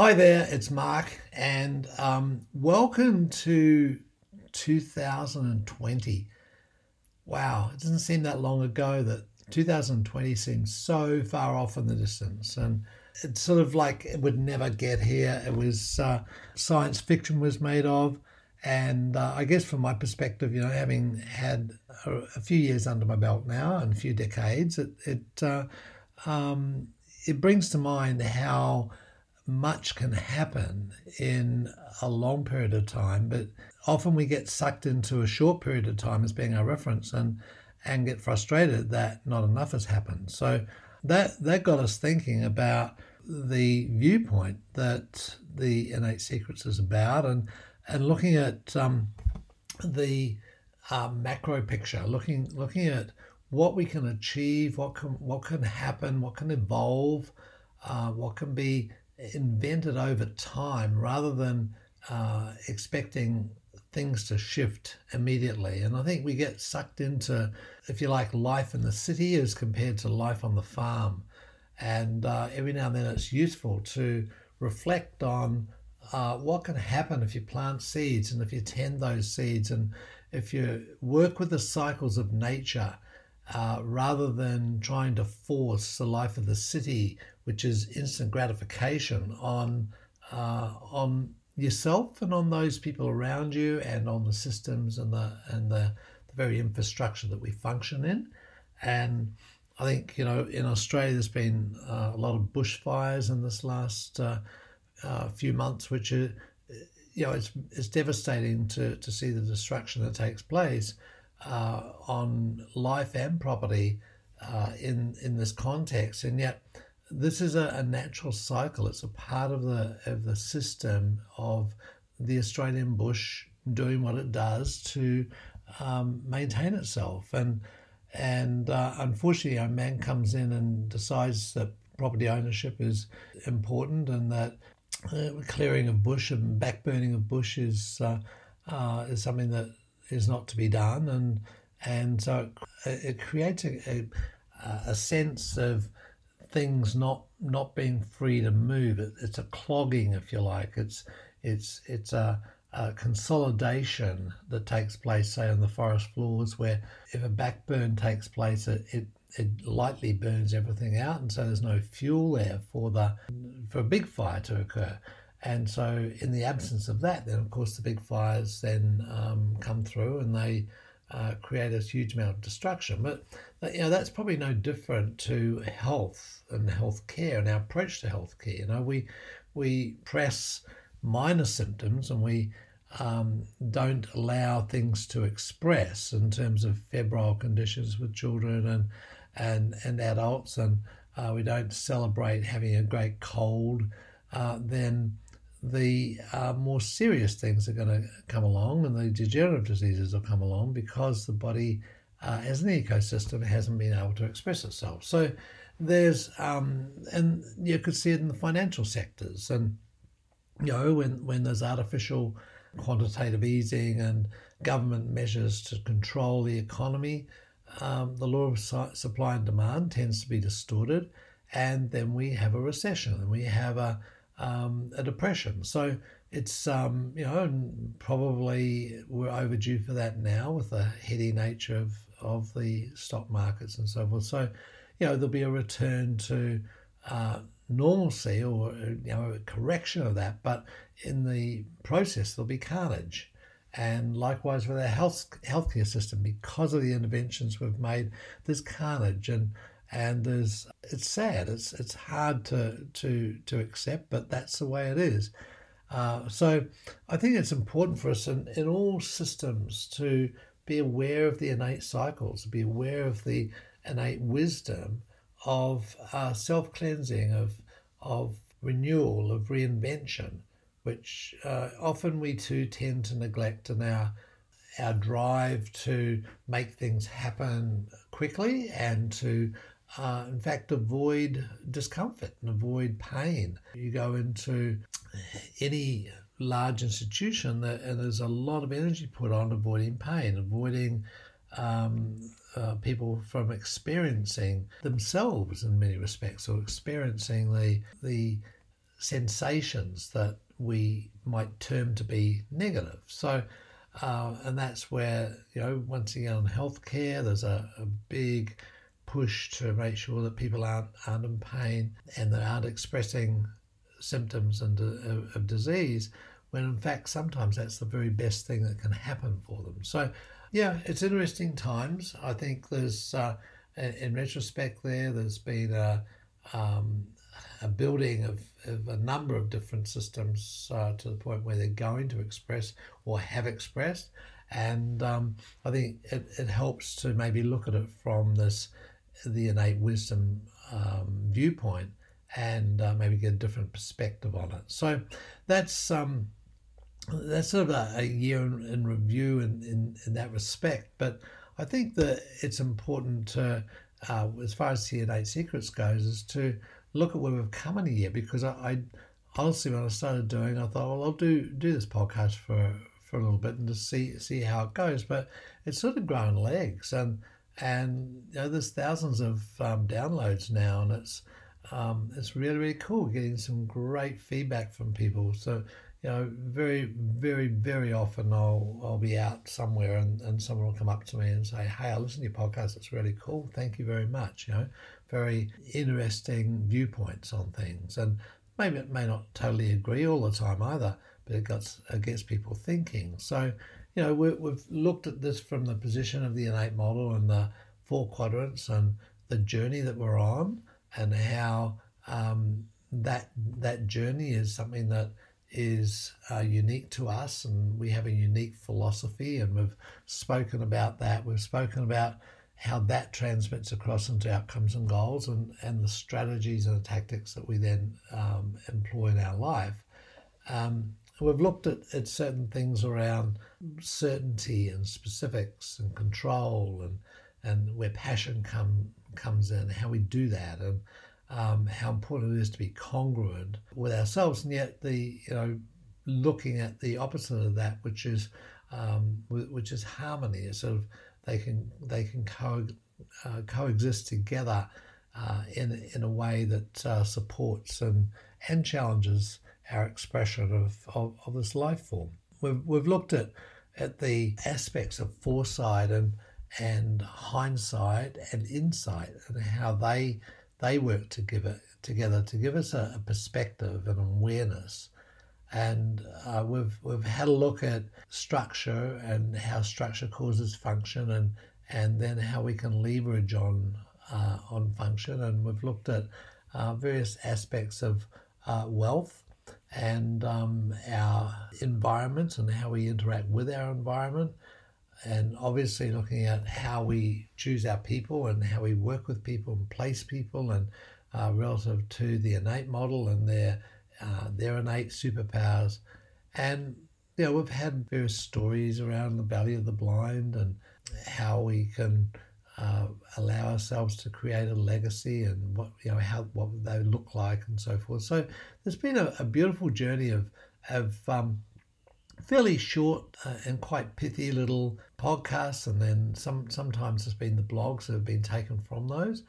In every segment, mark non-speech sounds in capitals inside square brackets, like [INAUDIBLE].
Hi there, it's Mark, and um, welcome to 2020. Wow, it doesn't seem that long ago that 2020 seems so far off in the distance, and it's sort of like it would never get here. It was uh, science fiction was made of, and uh, I guess from my perspective, you know, having had a, a, few years under my belt now and a few decades, it it uh, um, it brings to mind how much can happen in a long period of time, but often we get sucked into a short period of time as being our reference and and get frustrated that not enough has happened. So that that got us thinking about the viewpoint that the innate secrets is about and and looking at um, the uh, macro picture, looking looking at what we can achieve, what can what can happen, what can evolve, uh, what can be invented over time rather than uh, expecting things to shift immediately. And I think we get sucked into, if you like, life in the city as compared to life on the farm. And uh, every now and then it's useful to reflect on uh, what can happen if you plant seeds and if you tend those seeds and if you work with the cycles of nature uh, rather than trying to force the life of the city, which is instant gratification on uh, on yourself and on those people around you and on the systems and the and the, the very infrastructure that we function in. And I think you know in Australia there's been uh, a lot of bushfires in this last uh, uh, few months, which are you know it's it's devastating to to see the destruction that takes place uh, on life and property uh, in in this context, and yet this is a, a, natural cycle. It's a part of the of the system of the Australian bush doing what it does to um, maintain itself, and and uh, unfortunately, a man comes in and decides that property ownership is important, and that uh, clearing of bush and backburning of bush is uh, uh is something that is not to be done, and and so it, it creates a, a, a, sense of things not not being free to move. It, it's a clogging, if you like. It's it's it's a, a consolidation that takes place, say, on the forest floors, where if a backburn takes place, it, it it lightly burns everything out, and so there's no fuel there for the for a big fire to occur. And so, in the absence of that, then of course the big fires then um, come through and they uh, create a huge amount of destruction. But you know that's probably no different to health and health care and our approach to health care. You know, we we press minor symptoms and we um, don't allow things to express in terms of febrile conditions with children and and and adults, and uh, we don't celebrate having a great cold. Uh, then the uh, more serious things are going to come along and the degenerative diseases will come along because the body, uh, as an ecosystem, hasn't been able to express itself. So there's, um, and you could see it in the financial sectors. And, you know, when, when there's artificial quantitative easing and government measures to control the economy, um, the law of supply and demand tends to be distorted. And then we have a recession and we have a um, a depression. So it's um, you know probably we're overdue for that now with the heady nature of of the stock markets and so forth. So you know there'll be a return to uh, normalcy or you know a correction of that, but in the process there'll be carnage. And likewise with our health healthcare system, because of the interventions we've made, there's carnage and and there's it's sad it's it's hard to to to accept but that's the way it is. Uh, so I think it's important for us in, in all systems to be aware of the innate cycles, be aware of the innate wisdom of uh, self cleansing, of of renewal, of reinvention, which uh, often we too tend to neglect in our our drive to make things happen quickly and to uh, in fact, avoid discomfort and avoid pain. You go into any large institution, that, and there's a lot of energy put on avoiding pain, avoiding um, uh, people from experiencing themselves in many respects, or experiencing the the sensations that we might term to be negative. So, uh, and that's where, you know, once again on healthcare, there's a, a big push to make sure that people aren't, aren't in pain and that aren't expressing symptoms and, uh, of disease, when in fact sometimes that's the very best thing that can happen for them. So, yeah, it's interesting times. I think there's, uh, in retrospect, there, there's been a, um, a building of, of, a number of different systems uh, to the point where they're going to express or have expressed. And um, I think it, it helps to maybe look at it from this the innate wisdom um, viewpoint and uh, maybe get a different perspective on it. So that's um, that's sort of a, a year in, in review in, in, in, that respect. But I think that it's important to, uh, as far as the innate secrets goes, is to look at where we've come in a year because I, I honestly when I started doing, I thought, well, I'll do do this podcast for for a little bit and just see see how it goes. But it's sort of grown legs and and you know, there's thousands of um, downloads now, and it's um, it's really really cool getting some great feedback from people. So you know, very very very often I'll I'll be out somewhere and, and someone will come up to me and say, "Hey, I listen to your podcast. It's really cool. Thank you very much." You know, very interesting viewpoints on things, and maybe it may not totally agree all the time either, but it gets it gets people thinking. So you know, we, have looked at this from the position of the innate model and the four quadrants and the journey that we're on, and how um, that that journey is something that is uh, unique to us, and we have a unique philosophy, and we've spoken about that. We've spoken about how that transmits across into outcomes and goals, and and the strategies and the tactics that we then um, employ in our life. Um, we've looked at, at certain things around certainty and specifics and control and and where passion come comes in, how we do that, and um, how important it is to be congruent with ourselves, and yet the you know looking at the opposite of that, which is um, which is harmony. It's sort of they can they can co- uh, coexist together uh, in in a way that uh, supports and and challenges our expression of, of, of this life form. We've, we've looked at, at the aspects of foresight and, and hindsight and insight and how they, they work to give it, together to give us a, a perspective and awareness. And uh, we've, we've had a look at structure and how structure causes function and, and then how we can leverage on, uh, on function. And we've looked at uh, various aspects of uh, wealth and um, our environment and how we interact with our environment. And obviously, looking at how we choose our people and how we work with people and place people, and uh, relative to the innate model and their uh, their innate superpowers. And you know, we've had various stories around the Valley of the Blind and how we can uh, allow ourselves to create a legacy and what you know how what they look like and so forth. So there's been a, a beautiful journey of of um, fairly short uh, and quite pithy little podcasts, and then some sometimes there's been the blogs that have been taken from those,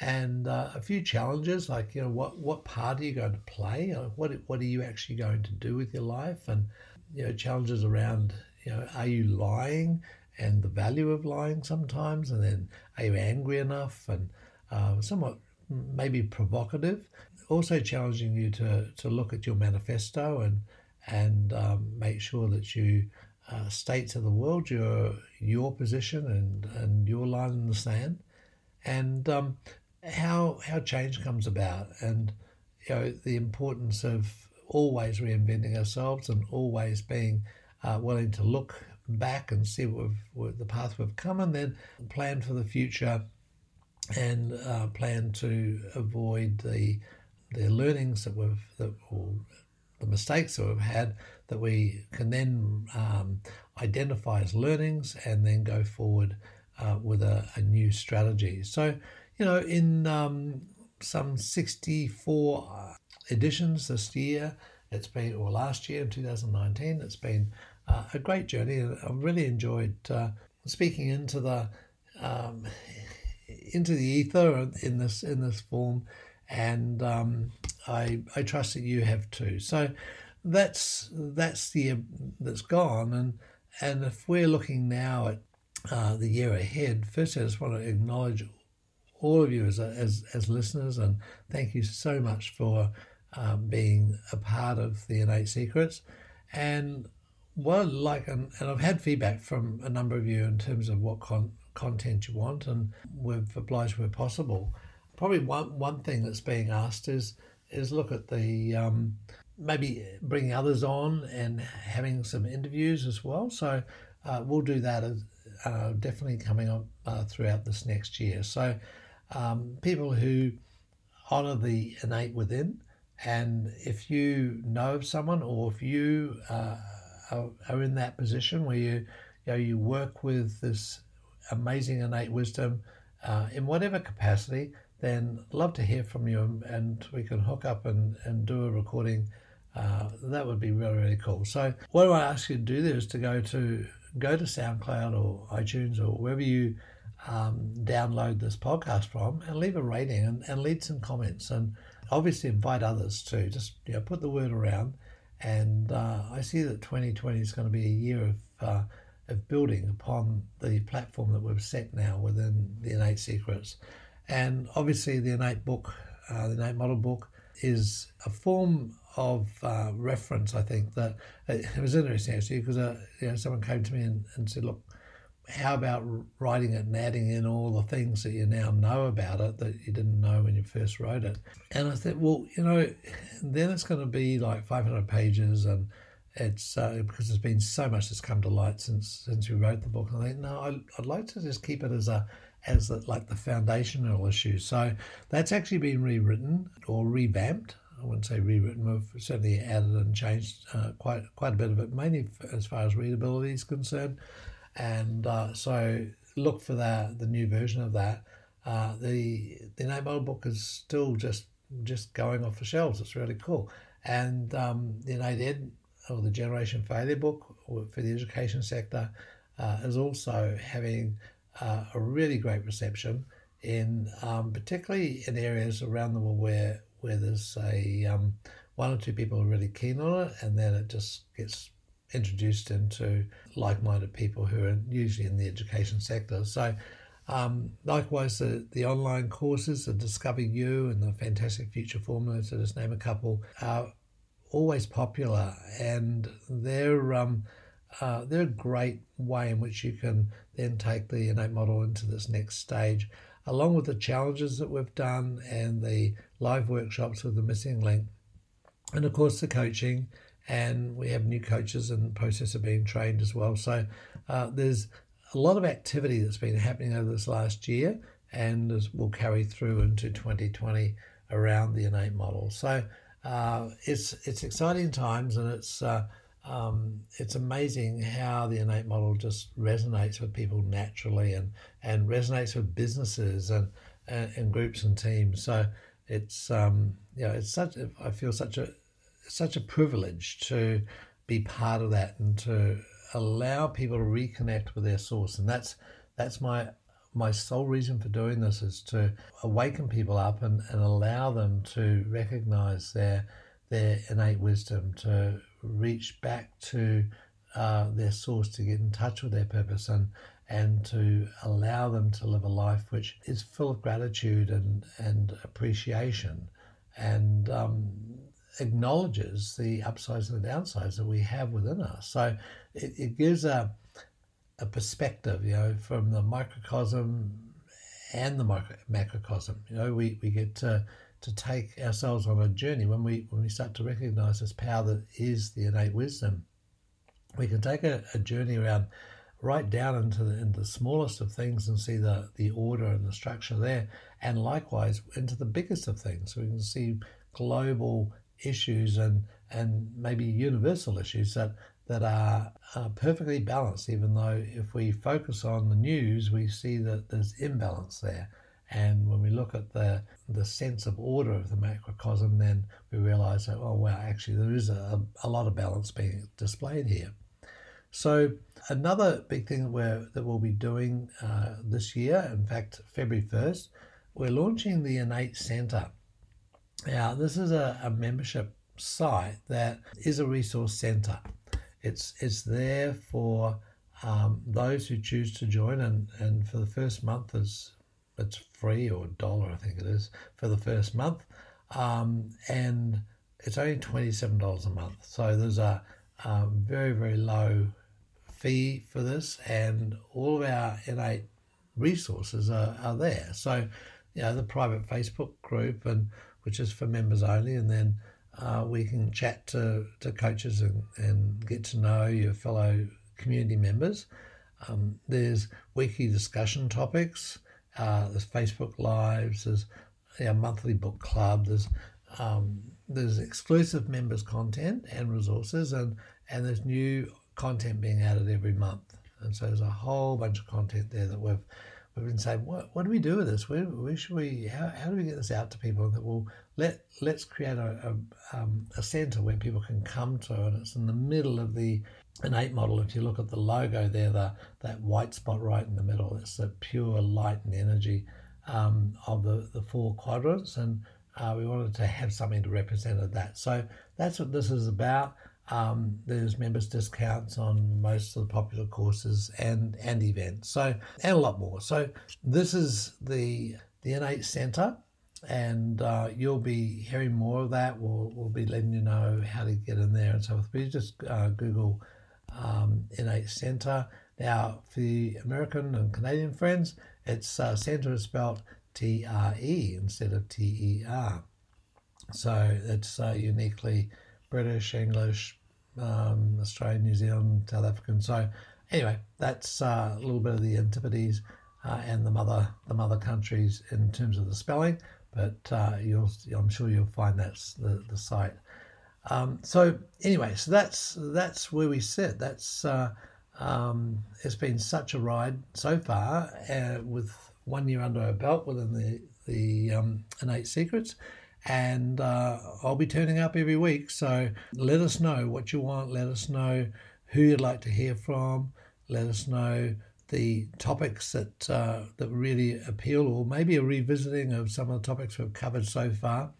and uh, a few challenges like you know what what part are you going to play? What what are you actually going to do with your life? And you know challenges around you know are you lying? And the value of lying sometimes, and then are you angry enough and uh, somewhat maybe provocative. Also challenging you to, to look at your manifesto and and um, make sure that you uh, state to the world your your position and, and your line in the sand, and um, how how change comes about, and you know the importance of always reinventing ourselves and always being uh, willing to look back and see what, what, the path we've come, and then plan for the future and uh, plan to avoid the the learnings that we've that, or the mistakes that we've had that we can then um, identify as learnings and then go forward uh, with a, a, new strategy. So, you know, in um, some 64 uh, editions this year, it's been, or last year in 2019, it's been uh, a great journey. I've really enjoyed uh, speaking into the um, into the ether in this in this form, and um, I I trust that you have too. So that's that's the that's gone, and and if we're looking now at uh, the year ahead, first I just want to acknowledge all of you as as as listeners, and thank you so much for um, being a part of the innate secrets. And what like, and, and I've had feedback from a number of you in terms of what con- content you want, and we've obliged where possible. Probably one one thing that's being asked is is look at the um, maybe bringing others on and having some interviews as well. So uh, we'll do that as, uh, definitely coming up uh, throughout this next year. So um, people who honour the innate within, and if you know of someone or if you uh, are, are, in that position where you you know you work with this amazing innate wisdom uh, in whatever capacity, then love to hear from you and we can hook up and, and do a recording. Uh, that would be really, really cool. So what do I ask you to do there is to go to go to SoundCloud or iTunes or wherever you um, download this podcast from and leave a rating and, and leave some comments and obviously invite others to Just you know, put the word around. And uh, I see that 2020 is going to be a year of uh, of building upon the platform that we've set now within the innate secrets. And obviously, the innate book, uh, the innate model book, is a form of uh, reference. I think that it, was interesting actually because uh, you know someone came to me and, and said, "Look, how about writing it and adding in all the things that you now know about it that you didn't know when you first wrote it?" And I said, "Well, you know, [LAUGHS] then it's going to be like 500 pages and." It's uh, because there's been so much that's come to light since since we wrote the book. And I think no, I, I'd like to just keep it as a as the, like the foundational issue. So that's actually been rewritten or revamped. I wouldn't say rewritten. We've certainly added and changed uh, quite quite a bit of it, mainly as far as readability is concerned. And uh, so look for the the new version of that. Uh, the the model book is still just just going off the shelves. It's really cool. And um, the innate ed or the generation failure book for the education sector uh, is also having uh, a really great reception in um, particularly in areas around the world where where there's a um, one or two people are really keen on it, and then it just gets introduced into like-minded people who are usually in the education sector. So. Um, likewise, the, the online courses, the Discover You and the Fantastic Future Formula, to just name a couple, are always popular and they're um, uh, they're a great way in which you can then take the innate model into this next stage, along with the challenges that we've done and the live workshops with the missing link, and of course the coaching. And we have new coaches in the process of being trained as well. So uh, there's a lot of activity that's been happening over this last year and will carry through into 2020 around the innate model. So uh, it's it's exciting times and it's uh, um, it's amazing how the innate model just resonates with people naturally and, and resonates with businesses and, and, and groups and teams. So it's um, you know it's such I feel such a such a privilege to be part of that and to allow people to reconnect with their source. And that's that's my my sole reason for doing this is to awaken people up and, and allow them to recognize their their innate wisdom to reach back to uh, their source to get in touch with their purpose and and to allow them to live a life which is full of gratitude and and appreciation. And um, acknowledges the upsides and the downsides that we have within us. So it, it gives a a perspective, you know, from the microcosm and the micro, macrocosm. You know, we, we get to to take ourselves on a journey when we when we start to recognize this power that is the innate wisdom we can take a, a journey around right down into the, into the smallest of things and see the, the order and the structure there and likewise into the biggest of things so we can see global issues and and maybe universal issues that that are, are perfectly balanced even though if we focus on the news we see that there's imbalance there and when we look at the, the sense of order of the macrocosm, then we realize that, oh, wow, actually, there is a, a lot of balance being displayed here. So, another big thing that, we're, that we'll be doing uh, this year, in fact, February 1st, we're launching the Innate Center. Now, this is a, a membership site that is a resource center. It's it's there for um, those who choose to join, and, and for the first month is it's free or dollar, I think it is, for the first month, um, and it's only twenty seven dollars a month. So there's a, a very very low fee for this, and all of our innate resources are, are there. So, you know, the private Facebook group and which is for members only, and then uh, we can chat to, to coaches and, and get to know your fellow community members. Um, there's weekly discussion topics. Uh, there's Facebook Lives. There's our monthly book club. There's um, there's exclusive members content and resources, and and there's new content being added every month. And so there's a whole bunch of content there that we've we've been saying, what, what do we do with this? Where, where should we? How, how do we get this out to people? That will let let's create a a, um, a centre where people can come to, and it's in the middle of the innate model. If you look at the logo there, the that white spot right in the middle, it's the pure light and energy um, of the the four quadrants, and uh, we wanted to have something to represent that. So that's what this is about. Um, there's members discounts on most of the popular courses and and events. So and a lot more. So this is the the innate center, and uh, you'll be hearing more of that. We'll we'll be letting you know how to get in there and so forth. But you just uh, Google um, center. Now for the American and Canadian friends, it's uh, center is spelled T R E instead of T E R. So it's uh, uniquely British, English, um, Australian, New Zealand, South African. So anyway, that's uh, a little bit of the antipodes uh, and the mother the mother countries in terms of the spelling. But uh, you'll I'm sure you'll find that's the the site. Um, so anyway, so that's that's where we sit. That's uh, um, it's been such a ride so far uh, with one year under our belt within the the um, innate secrets and uh, I'll be turning up every week. So let us know what you want. Let us know who you'd like to hear from. Let us know the topics that uh, that really appeal, or maybe a revisiting of some of the topics we've covered so far.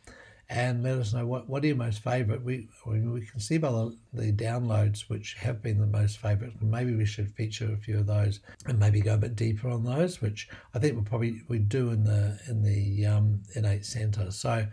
And let us know what, what are your most favourite. We we can see by the, the downloads which have been the most favourite. Maybe we should feature a few of those and maybe go a bit deeper on those, which I think we'll probably we do in the in the um, innate centre. So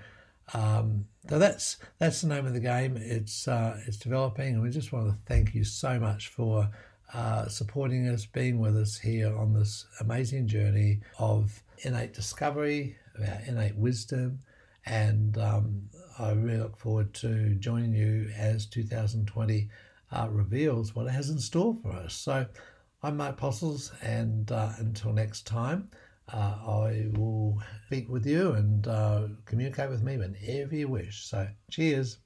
um, so that's that's the name of the game. It's uh, it's developing, and we just want to thank you so much for uh, supporting us, being with us here on this amazing journey of innate discovery, of our innate wisdom, and um, I really look forward to joining you as 2020 uh, reveals what it has in store for us. So I'm Mark Postles, and uh, until next time uh, I will speak with you and uh, communicate with me whenever you wish. So, cheers.